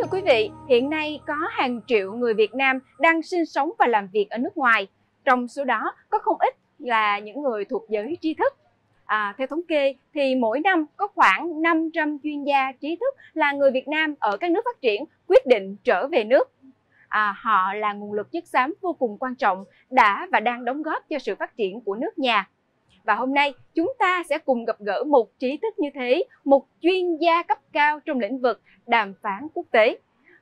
thưa quý vị, hiện nay có hàng triệu người Việt Nam đang sinh sống và làm việc ở nước ngoài. Trong số đó có không ít là những người thuộc giới trí thức. À, theo thống kê thì mỗi năm có khoảng 500 chuyên gia trí thức là người Việt Nam ở các nước phát triển quyết định trở về nước. À, họ là nguồn lực chất xám vô cùng quan trọng đã và đang đóng góp cho sự phát triển của nước nhà. Và hôm nay chúng ta sẽ cùng gặp gỡ một trí thức như thế, một chuyên gia cấp cao trong lĩnh vực đàm phán quốc tế.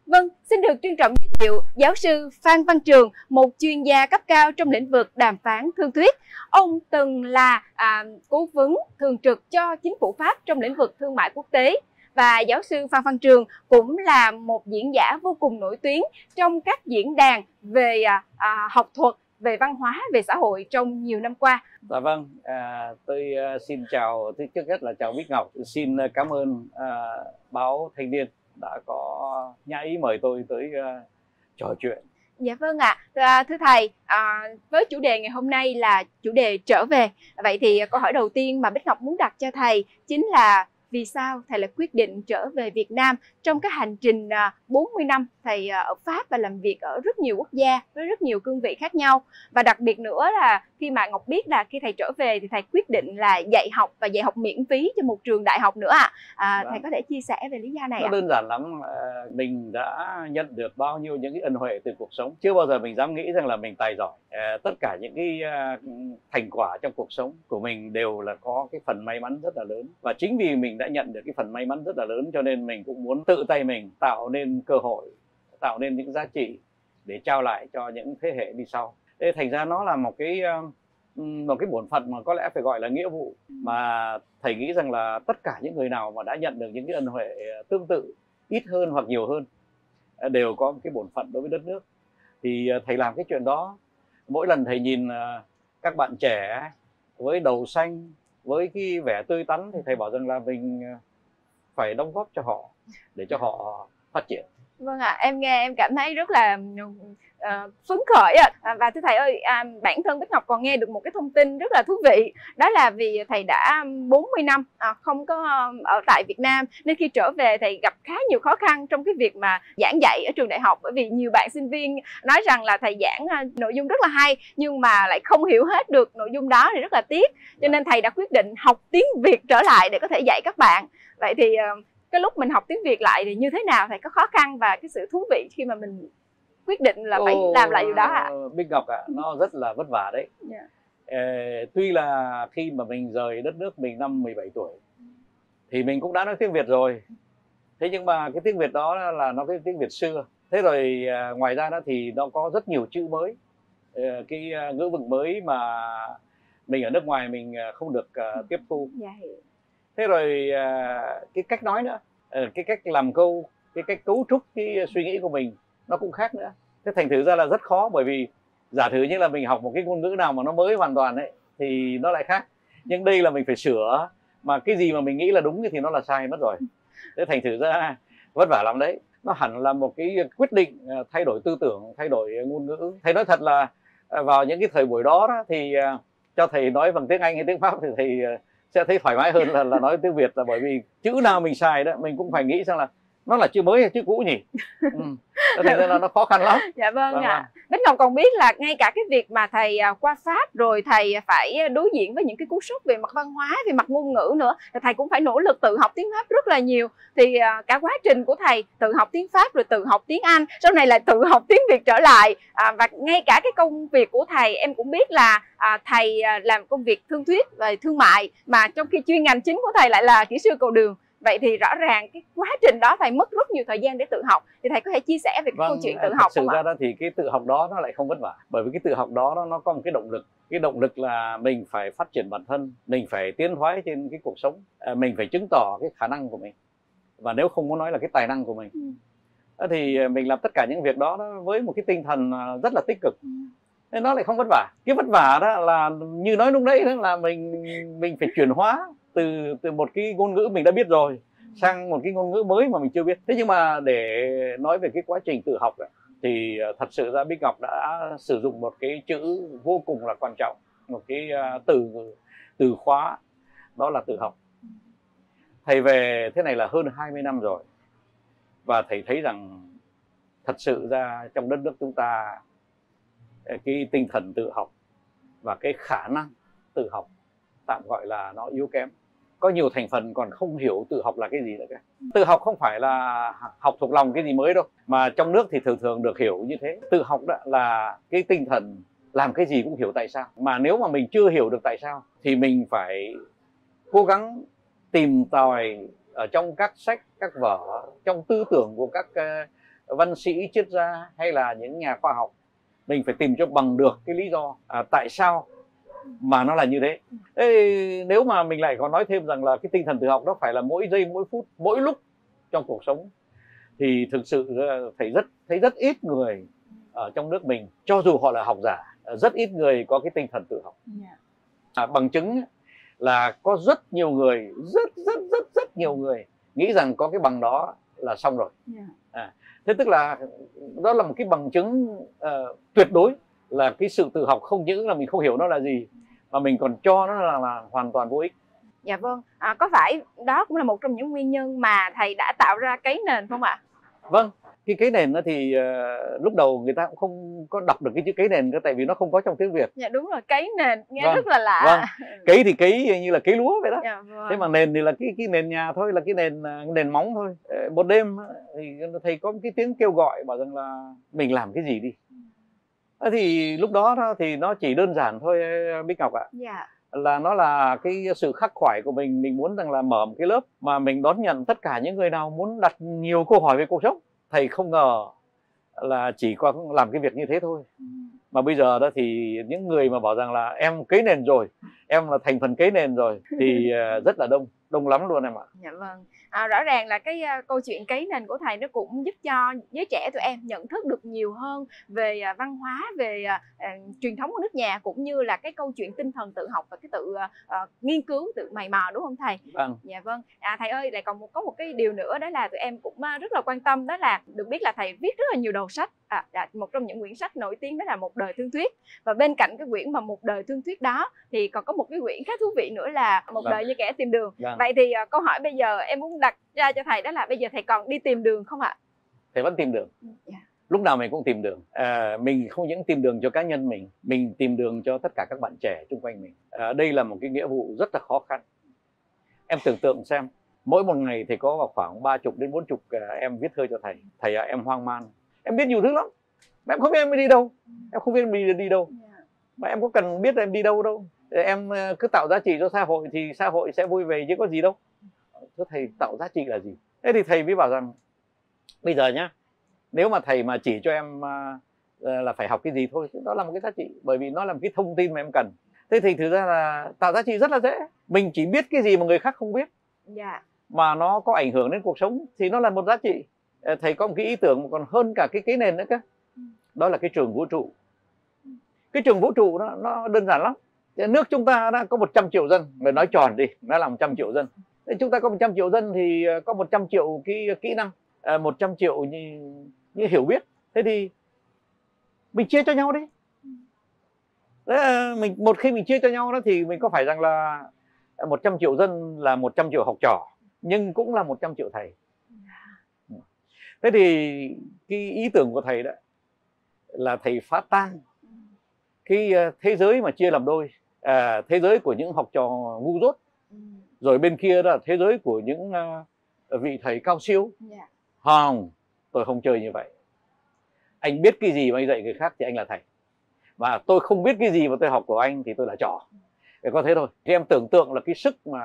Vâng, xin được trân trọng giới thiệu giáo sư Phan Văn Trường, một chuyên gia cấp cao trong lĩnh vực đàm phán thương thuyết. Ông từng là à, cố vấn thường trực cho chính phủ Pháp trong lĩnh vực thương mại quốc tế. Và giáo sư Phan Văn Trường cũng là một diễn giả vô cùng nổi tiếng trong các diễn đàn về à, à học thuật, về văn hóa, về xã hội trong nhiều năm qua. Dạ vâng, à, tôi uh, xin chào, thứ trước hết là chào Bích Ngọc, xin cảm ơn uh, báo Thanh niên đã có nhã ý mời tôi tới uh, trò chuyện. Dạ vâng ạ, à. thưa thầy, à, với chủ đề ngày hôm nay là chủ đề trở về. Vậy thì câu hỏi đầu tiên mà Bích Ngọc muốn đặt cho thầy chính là vì sao thầy lại quyết định trở về Việt Nam trong cái hành trình à, 40 năm thầy à, ở Pháp và làm việc ở rất nhiều quốc gia với rất nhiều cương vị khác nhau? Và đặc biệt nữa là khi mà Ngọc biết là khi thầy trở về thì thầy quyết định là dạy học và dạy học miễn phí cho một trường đại học nữa ạ. À. à, thầy có thể chia sẻ về lý do này nó đơn giản lắm mình đã nhận được bao nhiêu những cái ân huệ từ cuộc sống. Chưa bao giờ mình dám nghĩ rằng là mình tài giỏi. Tất cả những cái thành quả trong cuộc sống của mình đều là có cái phần may mắn rất là lớn. Và chính vì mình đã nhận được cái phần may mắn rất là lớn cho nên mình cũng muốn tự tay mình tạo nên cơ hội tạo nên những giá trị để trao lại cho những thế hệ đi sau thế thành ra nó là một cái một cái bổn phận mà có lẽ phải gọi là nghĩa vụ mà thầy nghĩ rằng là tất cả những người nào mà đã nhận được những cái ân huệ tương tự ít hơn hoặc nhiều hơn đều có một cái bổn phận đối với đất nước. Thì thầy làm cái chuyện đó mỗi lần thầy nhìn các bạn trẻ với đầu xanh với cái vẻ tươi tắn thì thầy bảo rằng là mình ờ, phải đóng góp cho họ để cho họ phát triển vâng ạ à, em nghe em cảm thấy rất là uh, phấn khởi ạ à. và thưa thầy ơi à, bản thân Bích Ngọc còn nghe được một cái thông tin rất là thú vị đó là vì thầy đã 40 năm à, không có ờ, ở tại Việt Nam nên khi trở về thầy gặp khá nhiều khó khăn trong cái việc mà giảng dạy ở trường đại học bởi vì nhiều bạn sinh viên nói rằng là thầy giảng ờ, nội dung rất là hay nhưng mà lại không hiểu hết được nội dung đó thì rất là tiếc cho nên thầy đã quyết định học tiếng Việt trở lại để có thể dạy các bạn vậy thì uh, cái lúc mình học tiếng Việt lại thì như thế nào thầy có khó khăn và cái sự thú vị khi mà mình quyết định là phải Ồ, làm lại điều đó ạ? À? Bích Ngọc ạ, à, nó rất là vất vả đấy. Yeah. Dạ. Ê, tuy là khi mà mình rời đất nước mình năm 17 tuổi thì mình cũng đã nói tiếng Việt rồi. Thế nhưng mà cái tiếng Việt đó là nó cái tiếng Việt xưa. Thế rồi à, ngoài ra đó thì nó có rất nhiều chữ mới. À, cái à, ngữ vựng mới mà mình ở nước ngoài mình à, không được uh, tiếp thu. Yeah. Thế rồi à, cái cách nói nữa, ờ, cái cách làm câu, cái cách cấu trúc cái suy nghĩ của mình nó cũng khác nữa. Thế thành thử ra là rất khó bởi vì giả thử như là mình học một cái ngôn ngữ nào mà nó mới hoàn toàn ấy thì nó lại khác. Nhưng đây là mình phải sửa mà cái gì mà mình nghĩ là đúng thì nó là sai mất rồi. Thế thành thử ra vất vả lắm đấy. Nó hẳn là một cái quyết định à, thay đổi tư tưởng thay đổi ngôn ngữ. Thầy nói thật là à, vào những cái thời buổi đó, đó thì à, cho thầy nói bằng tiếng anh hay tiếng pháp thì thầy sẽ thấy thoải mái hơn là, là nói tiếng việt là bởi vì chữ nào mình xài đó mình cũng phải nghĩ rằng là nó là chữ mới hay chữ cũ nhỉ ừ. Nên là nó khó khăn lắm. Dạ vâng, vâng ạ. à. Bích Ngọc còn biết là ngay cả cái việc mà thầy à, qua Pháp rồi thầy phải đối diện với những cái cú sốc về mặt văn hóa về mặt ngôn ngữ nữa thầy cũng phải nỗ lực tự học tiếng Pháp rất là nhiều. Thì à, cả quá trình của thầy tự học tiếng Pháp rồi tự học tiếng Anh sau này lại tự học tiếng Việt trở lại. À, và ngay cả cái công việc của thầy em cũng biết là à, thầy làm công việc thương thuyết về thương mại mà trong khi chuyên ngành chính của thầy lại là kỹ sư cầu đường vậy thì rõ ràng cái quá trình đó thầy mất rất nhiều thời gian để tự học. Thì thầy có thể chia sẻ về cái vâng, câu chuyện tự học thực sự ra đó thì cái tự học đó nó lại không vất vả. Bởi vì cái tự học đó nó, nó có một cái động lực. Cái động lực là mình phải phát triển bản thân mình phải tiến thoái trên cái cuộc sống. À, mình phải chứng tỏ cái khả năng của mình. Và nếu không muốn nói là cái tài năng của mình. Ừ. thì mình làm tất cả những việc đó với một cái tinh thần à, rất là tích cực. Ừ. nên nó lại không vất vả. Cái vất vả đó là như nói lúc nãy đó là mình mình phải chuyển hóa từ từ một cái ngôn ngữ mình đã biết rồi sang một cái ngôn ngữ mới mà mình chưa biết. Thế nhưng mà để nói về cái quá trình tự học này, thì ờ, thật sự ra Bích Ngọc đã sử dụng một cái chữ vô cùng là quan trọng một cái ờ, từ từ khóa đó là tự học. Thầy về thế này là hơn 20 năm rồi và thầy thấy rằng thật sự ra trong đất nước chúng ta cái tinh thần tự học và cái khả năng tự học tạm gọi là nó yếu kém. Có nhiều thành phần còn không hiểu tự học là cái gì nữa cả. Tự học không phải là học thuộc lòng cái gì mới đâu mà trong nước thì thường thường được hiểu như thế. Tự học đó là cái tinh thần làm cái gì cũng hiểu tại sao. Mà nếu mà mình chưa hiểu được tại sao thì mình phải cố gắng tìm tòi ở trong các sách các vở trong tư tưởng của các ờ, văn sĩ triết gia hay là những nhà khoa học. Mình phải tìm cho bằng được cái lý do à, tại sao mà nó là như thế Ê, nếu mà mình lại còn nói thêm rằng là cái tinh thần tự học đó phải là mỗi giây mỗi phút mỗi lúc trong cuộc sống thì thực sự thấy rất thấy rất ít người ở trong nước mình cho dù họ là học giả rất ít người có cái tinh thần tự học dạ. à, bằng chứng là có rất nhiều người rất rất rất rất nhiều người nghĩ rằng có cái bằng đó là xong rồi dạ. à, thế tức là đó là một cái bằng chứng uh, tuyệt đối là cái sự tự học không những là mình không hiểu nó là gì mà mình còn cho nó là, là hoàn toàn vô ích. Dạ vâng. À, có phải đó cũng là một trong những nguyên nhân mà thầy đã tạo ra cái nền không ạ? Vâng cái cái nền thì uh, lúc đầu người ta cũng không có đọc được cái chữ cái nền tại vì nó không có trong tiếng việt. Dạ đúng rồi cái nền nghe vâng, rất là lạ. vâng. cấy thì cấy như là cấy lúa vậy đó. Dạ, vâng. thế mà nền thì là cái cái nền nhà thôi là cái nền à, nền móng thôi. Một đêm thì thầy có một cái tiếng kêu gọi bảo rằng là mình làm cái gì đi thì lúc đó thì nó chỉ đơn giản thôi Bích Ngọc ạ. Dạ. Là nó là cái sự khắc khoải của mình mình muốn rằng là mở một cái lớp mà mình đón nhận tất cả những người nào muốn đặt nhiều câu hỏi về cuộc sống. Thầy không ngờ là chỉ có làm cái việc như thế thôi. Ừ. mà bây giờ đó thì những người mà bảo rằng là em cấy nền rồi em là thành phần cấy nền rồi thì ờ, rất là đông đông lắm luôn em ạ. Dạ vâng à, rõ ràng là cái uh, câu chuyện cấy nền của thầy nó cũng giúp cho giới trẻ tụi em nhận thức được nhiều hơn về uh, văn hóa về uh, truyền thống của nước nhà cũng như là cái câu chuyện tinh thần tự học và cái tự uh, nghiên cứu tự mày mò đúng không thầy? Vâng. Dạ vâng. À, thầy ơi lại còn một có một cái điều nữa đó là tụi em cũng rất là quan tâm đó là được biết là thầy viết rất là nhiều đầu sách à, à, một trong những quyển sách nổi tiếng đó là một đời thương thuyết và bên cạnh cái quyển mà một đời thương thuyết đó thì còn có một cái quyển khá thú vị nữa là một vâng. đời như kẻ tìm đường vâng. vậy thì uh, câu hỏi bây giờ em muốn đặt ra cho thầy đó là bây giờ thầy còn đi tìm đường không ạ thầy vẫn tìm đường yeah. Dạ. lúc nào mình cũng tìm đường à, mình không những tìm đường cho cá nhân mình mình tìm đường cho tất cả các bạn trẻ xung quanh mình à, đây là một cái nghĩa vụ rất là khó khăn em tưởng tượng xem mỗi một ngày thì có khoảng ba chục đến bốn chục à, em viết thơ cho thầy thầy à, em hoang man em biết nhiều thứ lắm. Mà em không biết em đi đâu. Em không biết em đi, đi đâu. Mà em có cần biết em đi đâu đâu. Em à, cứ tạo giá trị cho xã hội thì xã hội sẽ vui về chứ có gì đâu. Thế thầy tạo giá trị là gì? Thế thì thầy mới bảo rằng bây giờ nhá nếu mà thầy mà chỉ cho em uh, là phải học cái gì thôi đó là một cái giá trị bởi vì nó là một cái thông tin mà em cần. Thế thì thực ra là tạo giá trị rất là dễ. Mình chỉ biết cái gì mà người khác không biết. Yeah. Dạ. mà nó có ảnh hưởng đến cuộc sống thì nó là một giá trị. ờ, thầy có một cái ý tưởng còn hơn cả cái cái nền nữa cơ. Ừ. đó là cái trường vũ trụ. Cái trường vũ trụ nó nó đơn giản lắm. Nước chúng ta đã có 100 triệu dân. Người nói tròn đi nó là 100 triệu dân. Chúng ta có 100 triệu dân thì ờ, có 100 triệu cái kỹ năng 100 ờ, triệu như, như hiểu biết. Thế thì mình chia cho nhau đi. Đấy, mình một khi mình chia cho nhau đó thì mình có phải rằng là 100 triệu dân là 100 triệu học trò nhưng cũng là 100 triệu thầy thế thì cái ý tưởng của thầy đó là thầy phá tan cái ờ, thế giới mà chia làm đôi. À, thế giới của những học trò ngu dốt rồi bên kia đó là thế giới của những uh, vị thầy cao siêu. Yeah. Dạ. không tôi không chơi như vậy. Anh biết cái gì mà anh dạy người khác thì anh là thầy. Và tôi không biết cái gì mà tôi học của anh thì tôi là trò. Để có thế thôi. Thì em tưởng tượng là cái sức mà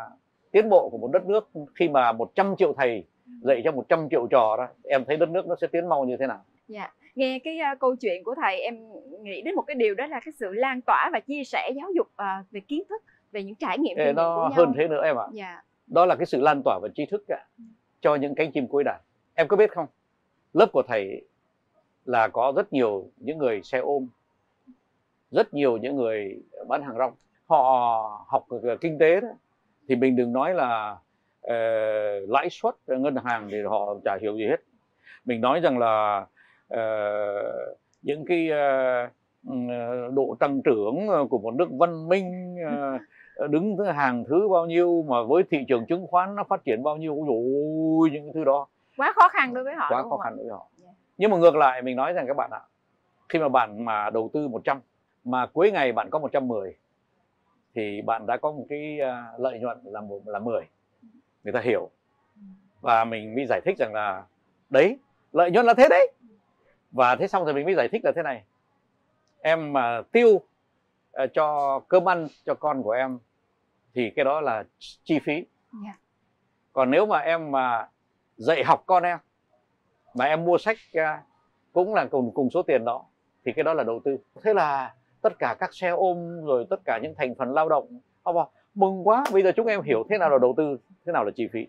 tiến bộ của một đất nước khi mà 100 triệu thầy dạy cho 100 triệu trò đó em thấy đất nước nó sẽ tiến mau như thế nào? Dạ nghe cái uh, câu chuyện của thầy em nghĩ đến một cái điều đó là cái sự lan tỏa và chia sẻ giáo dục uh, về kiến thức về những trải nghiệm Ê, nó hơn thế nữa em ạ. Dạ. đó là cái sự lan tỏa và tri thức cả ừ. cho những cánh chim cuối đàn. Em có biết không? Lớp của thầy là có rất nhiều những người xe ôm rất nhiều những người bán hàng rong. Họ học kinh tế đó thì mình đừng nói là uh, lãi suất ngân hàng thì họ chả hiểu gì hết. Mình nói rằng là uh, những cái uh, độ tăng trưởng của một nước văn minh uh, đứng thứ hàng thứ bao nhiêu mà với thị trường chứng khoán nó phát triển bao nhiêu ôi những thứ đó. Quá khó khăn đối với họ quá khó khăn đối với họ. Yeah. nhưng mà ngược lại mình nói rằng các bạn ạ khi mà bạn mà đầu tư 100 mà cuối ngày bạn có 110 thì bạn đã có một cái lợi nhuận là một là 10 người ta hiểu và mình mới giải thích rằng là đấy lợi nhuận là thế đấy và thế xong rồi mình mới giải thích là thế này em mà tiêu uh, cho cơm ăn cho con của em thì cái đó là chi phí yeah. Dạ. còn nếu mà em mà dạy học con em mà em mua sách uh, cũng là cùng cùng số tiền đó thì cái đó là đầu tư thế là tất cả các xe ôm rồi tất cả những thành phần lao động họ bảo mừng quá. Bây giờ chúng em hiểu thế nào là đầu tư thế nào là chi phí.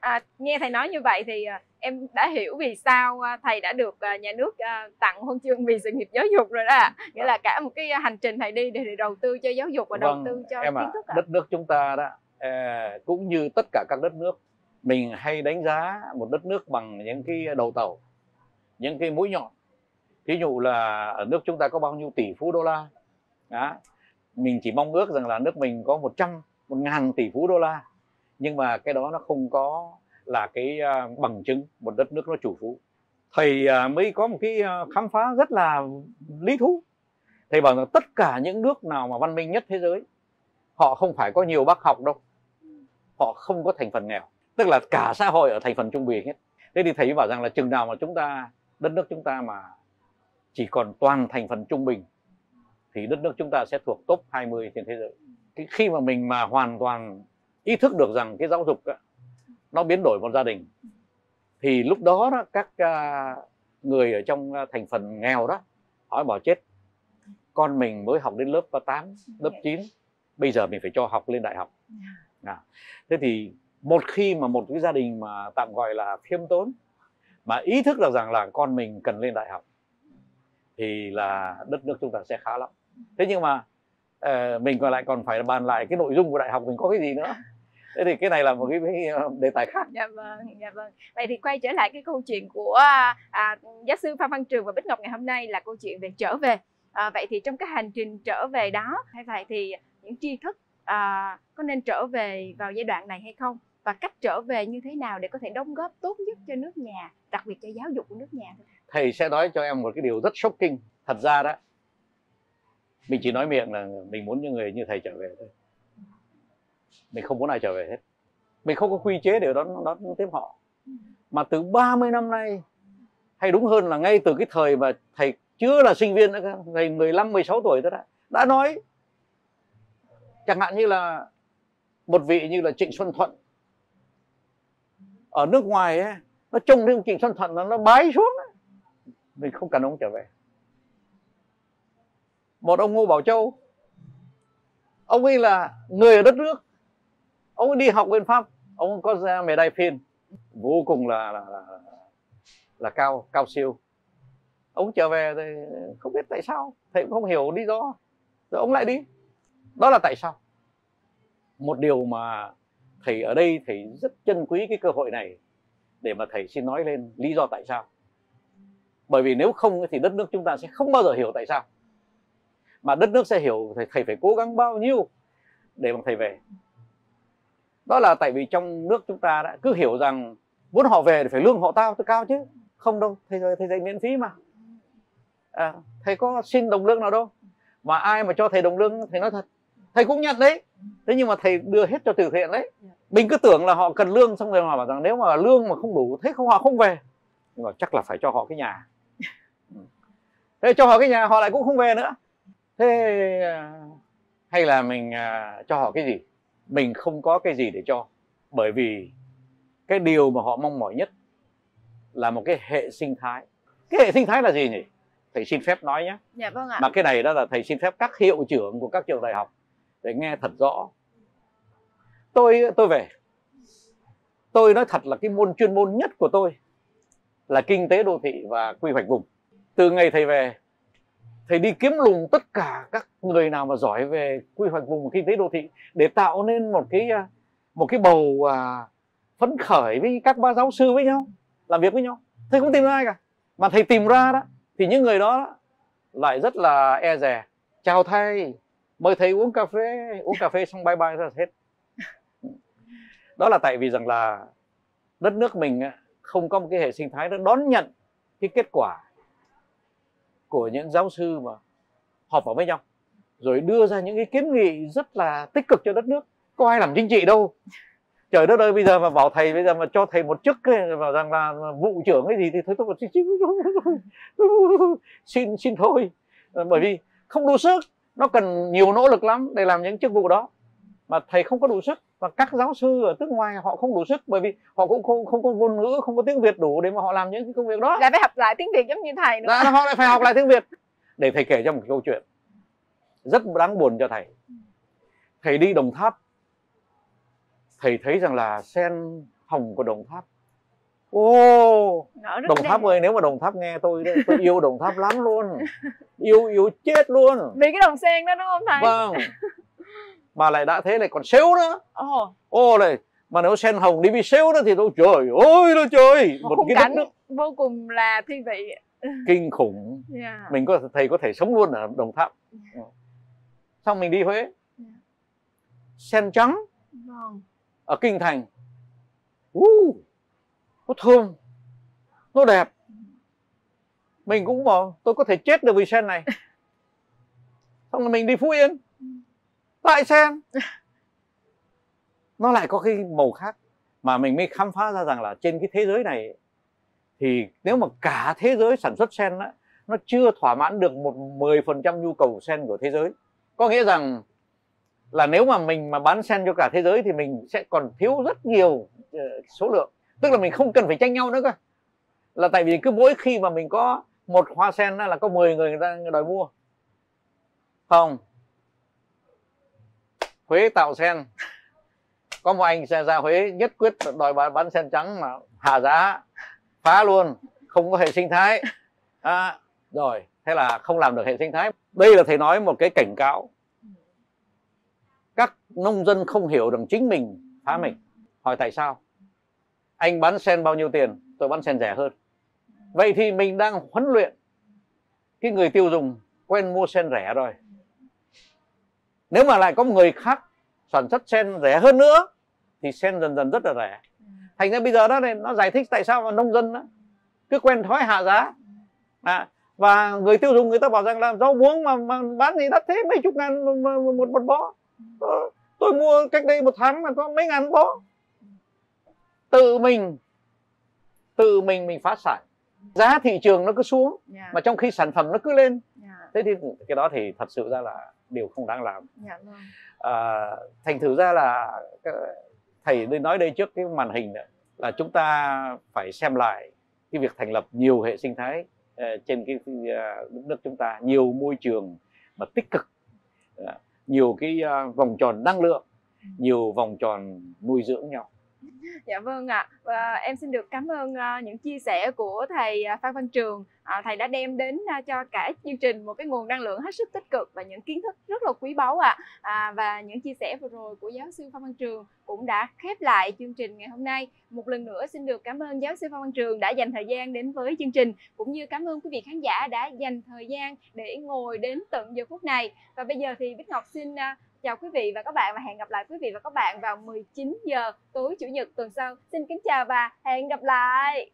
À, nghe thầy nói như vậy thì à, em đã hiểu vì sao à, thầy đã được à, nhà nước tặng huân chương vì sự nghiệp giáo dục rồi đó nghĩa là cả một cái hành trình thầy đi để đầu tư cho giáo dục và vâng, đầu tư cho em kiến thức à. đất nước chúng ta đó cũng như tất cả các đất nước mình hay đánh giá một đất nước bằng những cái đầu tàu những cái mũi nhọn. Ví dụ là ở nước chúng ta có bao nhiêu tỷ phú đô la đó mình chỉ mong ước rằng là nước mình có 100 một ngàn tỷ phú đô la, nhưng mà cái đó nó không có là cái à, bằng chứng một đất nước nó chủ phú. Thầy à, mới có một cái à, khám phá rất là lý thú. Thầy bảo rằng tất cả những nước nào mà văn minh nhất thế giới, họ không phải có nhiều bác học đâu. Họ không có thành phần nghèo, tức là cả xã hội ở thành phần trung bình hết. Thế thì thầy bảo rằng là chừng nào mà chúng ta, đất nước chúng ta mà chỉ còn toàn thành phần trung bình thì đất nước chúng ta sẽ thuộc top 20 trên thế giới. Cái khi mà mình mà hoàn toàn ý thức được rằng cái giáo dục đó, nó biến đổi một gia đình thì lúc đó, đó các uh, người ở trong thành phần nghèo đó hỏi bảo chết. Con mình mới học đến lớp 8, lớp 9 bây giờ mình phải cho học lên đại học. À. thế thì một khi mà một cái gia đình mà tạm gọi là khiêm tốn mà ý thức được rằng là con mình cần lên đại học thì là đất nước chúng ta sẽ khá lắm thế nhưng mà uh, mình còn lại còn phải bàn lại cái nội dung của đại học mình có cái gì nữa. Thế thì cái này là một cái, ờ, đề tài khác. Dạ vâng dạ vâng. Vậy thì quay trở lại cái câu chuyện của à, giáo sư phan văn trường và bích ngọc ngày hôm nay là câu chuyện về trở về. À, vậy thì trong cái hành trình trở về đó hay vậy thì những tri thức à, có nên trở về vào giai đoạn này hay không? Và cách trở về như thế nào để có thể đóng góp tốt nhất cho nước nhà đặc biệt cho giáo dục của nước nhà? Thầy sẽ nói cho em một cái điều rất shocking. Thật ra đó mình chỉ nói miệng là mình muốn những người như thầy trở về thôi. Mình không muốn ai trở về hết. Mình không có quy chế để đón đón tiếp họ. Mà từ 30 năm nay hay đúng hơn là ngay từ cái thời mà thầy chưa là sinh viên nữa thầy 15 16 tuổi đó đã, đã nói. Chẳng hạn như là một vị như là Trịnh Xuân Thuận. Ở nước ngoài ấy, nó trông thấy ông Trịnh Xuân Thuận nó, nó bái xuống ấy. mình không cần ông trở về một ông Ngô Bảo Châu. Ông ấy là người ở đất nước. Ông ấy đi học bên Pháp. Ông có ra mề đai phim vô cùng là là, là là cao cao siêu. Ông trở về thì không biết tại sao. Thầy cũng không hiểu lý do. Rồi ông lại đi. Đó là tại sao. Một điều mà thầy ở đây thầy rất trân quý cái cơ hội này để mà thầy xin nói lên lý do tại sao. Bởi vì nếu không thì đất nước chúng ta sẽ không bao giờ hiểu tại sao mà đất nước sẽ hiểu thầy, thầy phải cố gắng bao nhiêu để mà thầy về. Đó là tại vì trong nước chúng ta đã cứ hiểu rằng muốn họ về thì phải lương họ tao cao chứ. Không đâu thầy thầy dạy miễn phí mà. À, thầy có xin đồng lương nào đâu. Mà ai mà cho thầy đồng lương thầy nói thật thầy cũng nhận đấy. Thế nhưng mà thầy đưa hết cho từ thiện đấy. Mình cứ tưởng là họ cần lương xong rồi họ bảo rằng nếu mà lương mà không đủ thế không họ không về. Nhưng mà chắc là phải cho họ cái nhà. Ừ. Thế cho họ cái nhà họ lại cũng không về nữa thế à, hay là mình à, cho họ cái gì? Mình không có cái gì để cho bởi vì cái điều mà họ mong mỏi nhất là một cái hệ sinh thái. Cái hệ sinh thái là gì nhỉ? Thầy xin phép nói nhé. Dạ vâng ạ. Mà cái này đó là thầy xin phép các hiệu trưởng của các trường đại học để nghe thật rõ. Tôi tôi về. Tôi nói thật là cái môn chuyên môn nhất của tôi là kinh tế đô thị và quy hoạch vùng. Từ ngày thầy về thầy đi kiếm lùng tất cả các người nào mà giỏi về quy hoạch vùng kinh tế đô thị để tạo nên một cái à, một cái bầu à, phấn khởi với các ba giáo sư với nhau làm việc với nhau. Thầy không tìm ra ai cả. Mà thầy tìm ra đó thì những người đó lại rất là e dè chào thầy mời thầy uống cà phê uống cà phê xong bye bye ra hết. Đó là tại vì rằng là đất nước mình à, không có một cái hệ sinh thái nó đón nhận cái kết quả của những giáo sư mà họp vào với nhau rồi đưa ra những cái kiến nghị rất là tích cực cho đất nước. Có ai làm chính trị đâu. Trời đất ơi bây giờ mà bảo thầy bây giờ mà cho thầy một chức ấy, bảo rằng là vụ trưởng cái gì thì thôi tôi xin xin xin thôi. Ờ, bởi vì không đủ sức nó cần nhiều nỗ lực lắm để làm những chức vụ đó. Mà thầy không có đủ sức và các giáo sư ở nước ngoài họ không đủ sức bởi vì họ cũng không không có ngôn ngữ không có tiếng việt đủ để mà họ làm những cái công việc đó. Lại phải học lại tiếng việt giống như thầy nữa. Đã, họ lại phải học lại tiếng việt để thầy kể cho một câu chuyện rất đáng buồn cho thầy. Thầy đi đồng tháp thầy thấy rằng là sen hồng của đồng tháp. Ô đồng tháp ơi nếu mà đồng tháp nghe tôi đấy tôi yêu đồng tháp lắm luôn. Yêu yêu chết luôn. Vì cái đồng sen đó đúng không thầy? Vâng mà lại đã thế lại còn xéo nữa. Ồ. Ô này mà nếu sen hồng đi bị xéo nữa thì tôi trời ơi là trời một, một cái cảnh nước vô cùng là thi vị. kinh khủng. Yeah. mình có thầy có thể sống luôn ở đồng tháp. Yeah. xong mình đi huế. Yeah. sen trắng vâng. ở kinh thành. Uh, nó thơm nó đẹp. Mình cũng bảo tôi có thể chết được vì sen này. Xong rồi mình đi phú yên lại sen nó lại có cái màu khác. Mà mình mới khám phá ra rằng là trên cái thế giới này thì nếu mà cả thế giới sản xuất sen á, nó chưa thỏa mãn được một 10% nhu cầu sen của thế giới. Có nghĩa rằng là nếu mà mình mà bán sen cho cả thế giới thì mình sẽ còn thiếu rất nhiều ờ, số lượng. Tức là mình không cần phải tranh nhau nữa cơ. Là tại vì cứ mỗi khi mà mình có một hoa sen là có 10 người người ta đòi mua. Không. Huế tạo sen. Có một anh ra Huế nhất quyết đòi bán, bán sen trắng mà hạ giá phá luôn không có hệ sinh thái. À, rồi thế là không làm được hệ sinh thái. Đây là thầy nói một cái cảnh cáo. Các nông dân không hiểu rằng chính mình phá mình. Hỏi tại sao? Anh bán sen bao nhiêu tiền? Tôi bán sen rẻ hơn. Vậy thì mình đang huấn luyện. Cái người tiêu dùng quen mua sen rẻ rồi nếu mà lại có một người khác sản xuất sen rẻ hơn nữa thì sen dần dần rất là rẻ thành ra bây giờ đó này nó giải thích tại sao mà nông dân đó, cứ quen thói hạ giá à, và người tiêu dùng người ta bảo rằng là rau muống mà, mà bán gì đắt thế mấy chục ngàn một, một, một bó ờ, tôi mua cách đây một tháng mà có mấy ngàn bó tự mình tự mình mình phá sản giá thị trường nó cứ xuống yeah. Dạ. mà trong khi sản phẩm nó cứ lên yeah. Dạ. thế thì cái đó thì thật sự ra là điều không đáng làm yeah, vâng. à, thành thử ra là thầy nói đây trước cái màn hình đó, là chúng ta phải xem lại cái việc thành lập nhiều hệ sinh thái uh, trên cái uh, đất nước chúng ta nhiều môi trường mà tích cực uh, nhiều cái vòng tròn năng lượng ừ. nhiều vòng tròn nuôi dưỡng nhau Dạ vâng ạ. À. Em xin được cảm ơn ờ, những chia sẻ của thầy ờ, Phan Văn Trường. À, thầy đã đem đến cho cả chương trình một cái nguồn năng lượng hết sức tích cực và những kiến thức rất là quý báu ạ. À. À, và những chia sẻ vừa rồi của giáo sư Phan Văn Trường cũng đã khép lại chương trình ngày hôm nay. Một lần nữa xin được cảm ơn giáo sư Phan Văn Trường đã dành thời gian đến với chương trình cũng như cảm ơn quý vị khán giả đã dành thời gian để ngồi đến tận giờ phút này. Và bây giờ thì Bích Ngọc xin Chào quý vị và các bạn và hẹn gặp lại quý vị và các bạn vào 19 giờ tối chủ nhật tuần sau. Xin kính chào và hẹn gặp lại.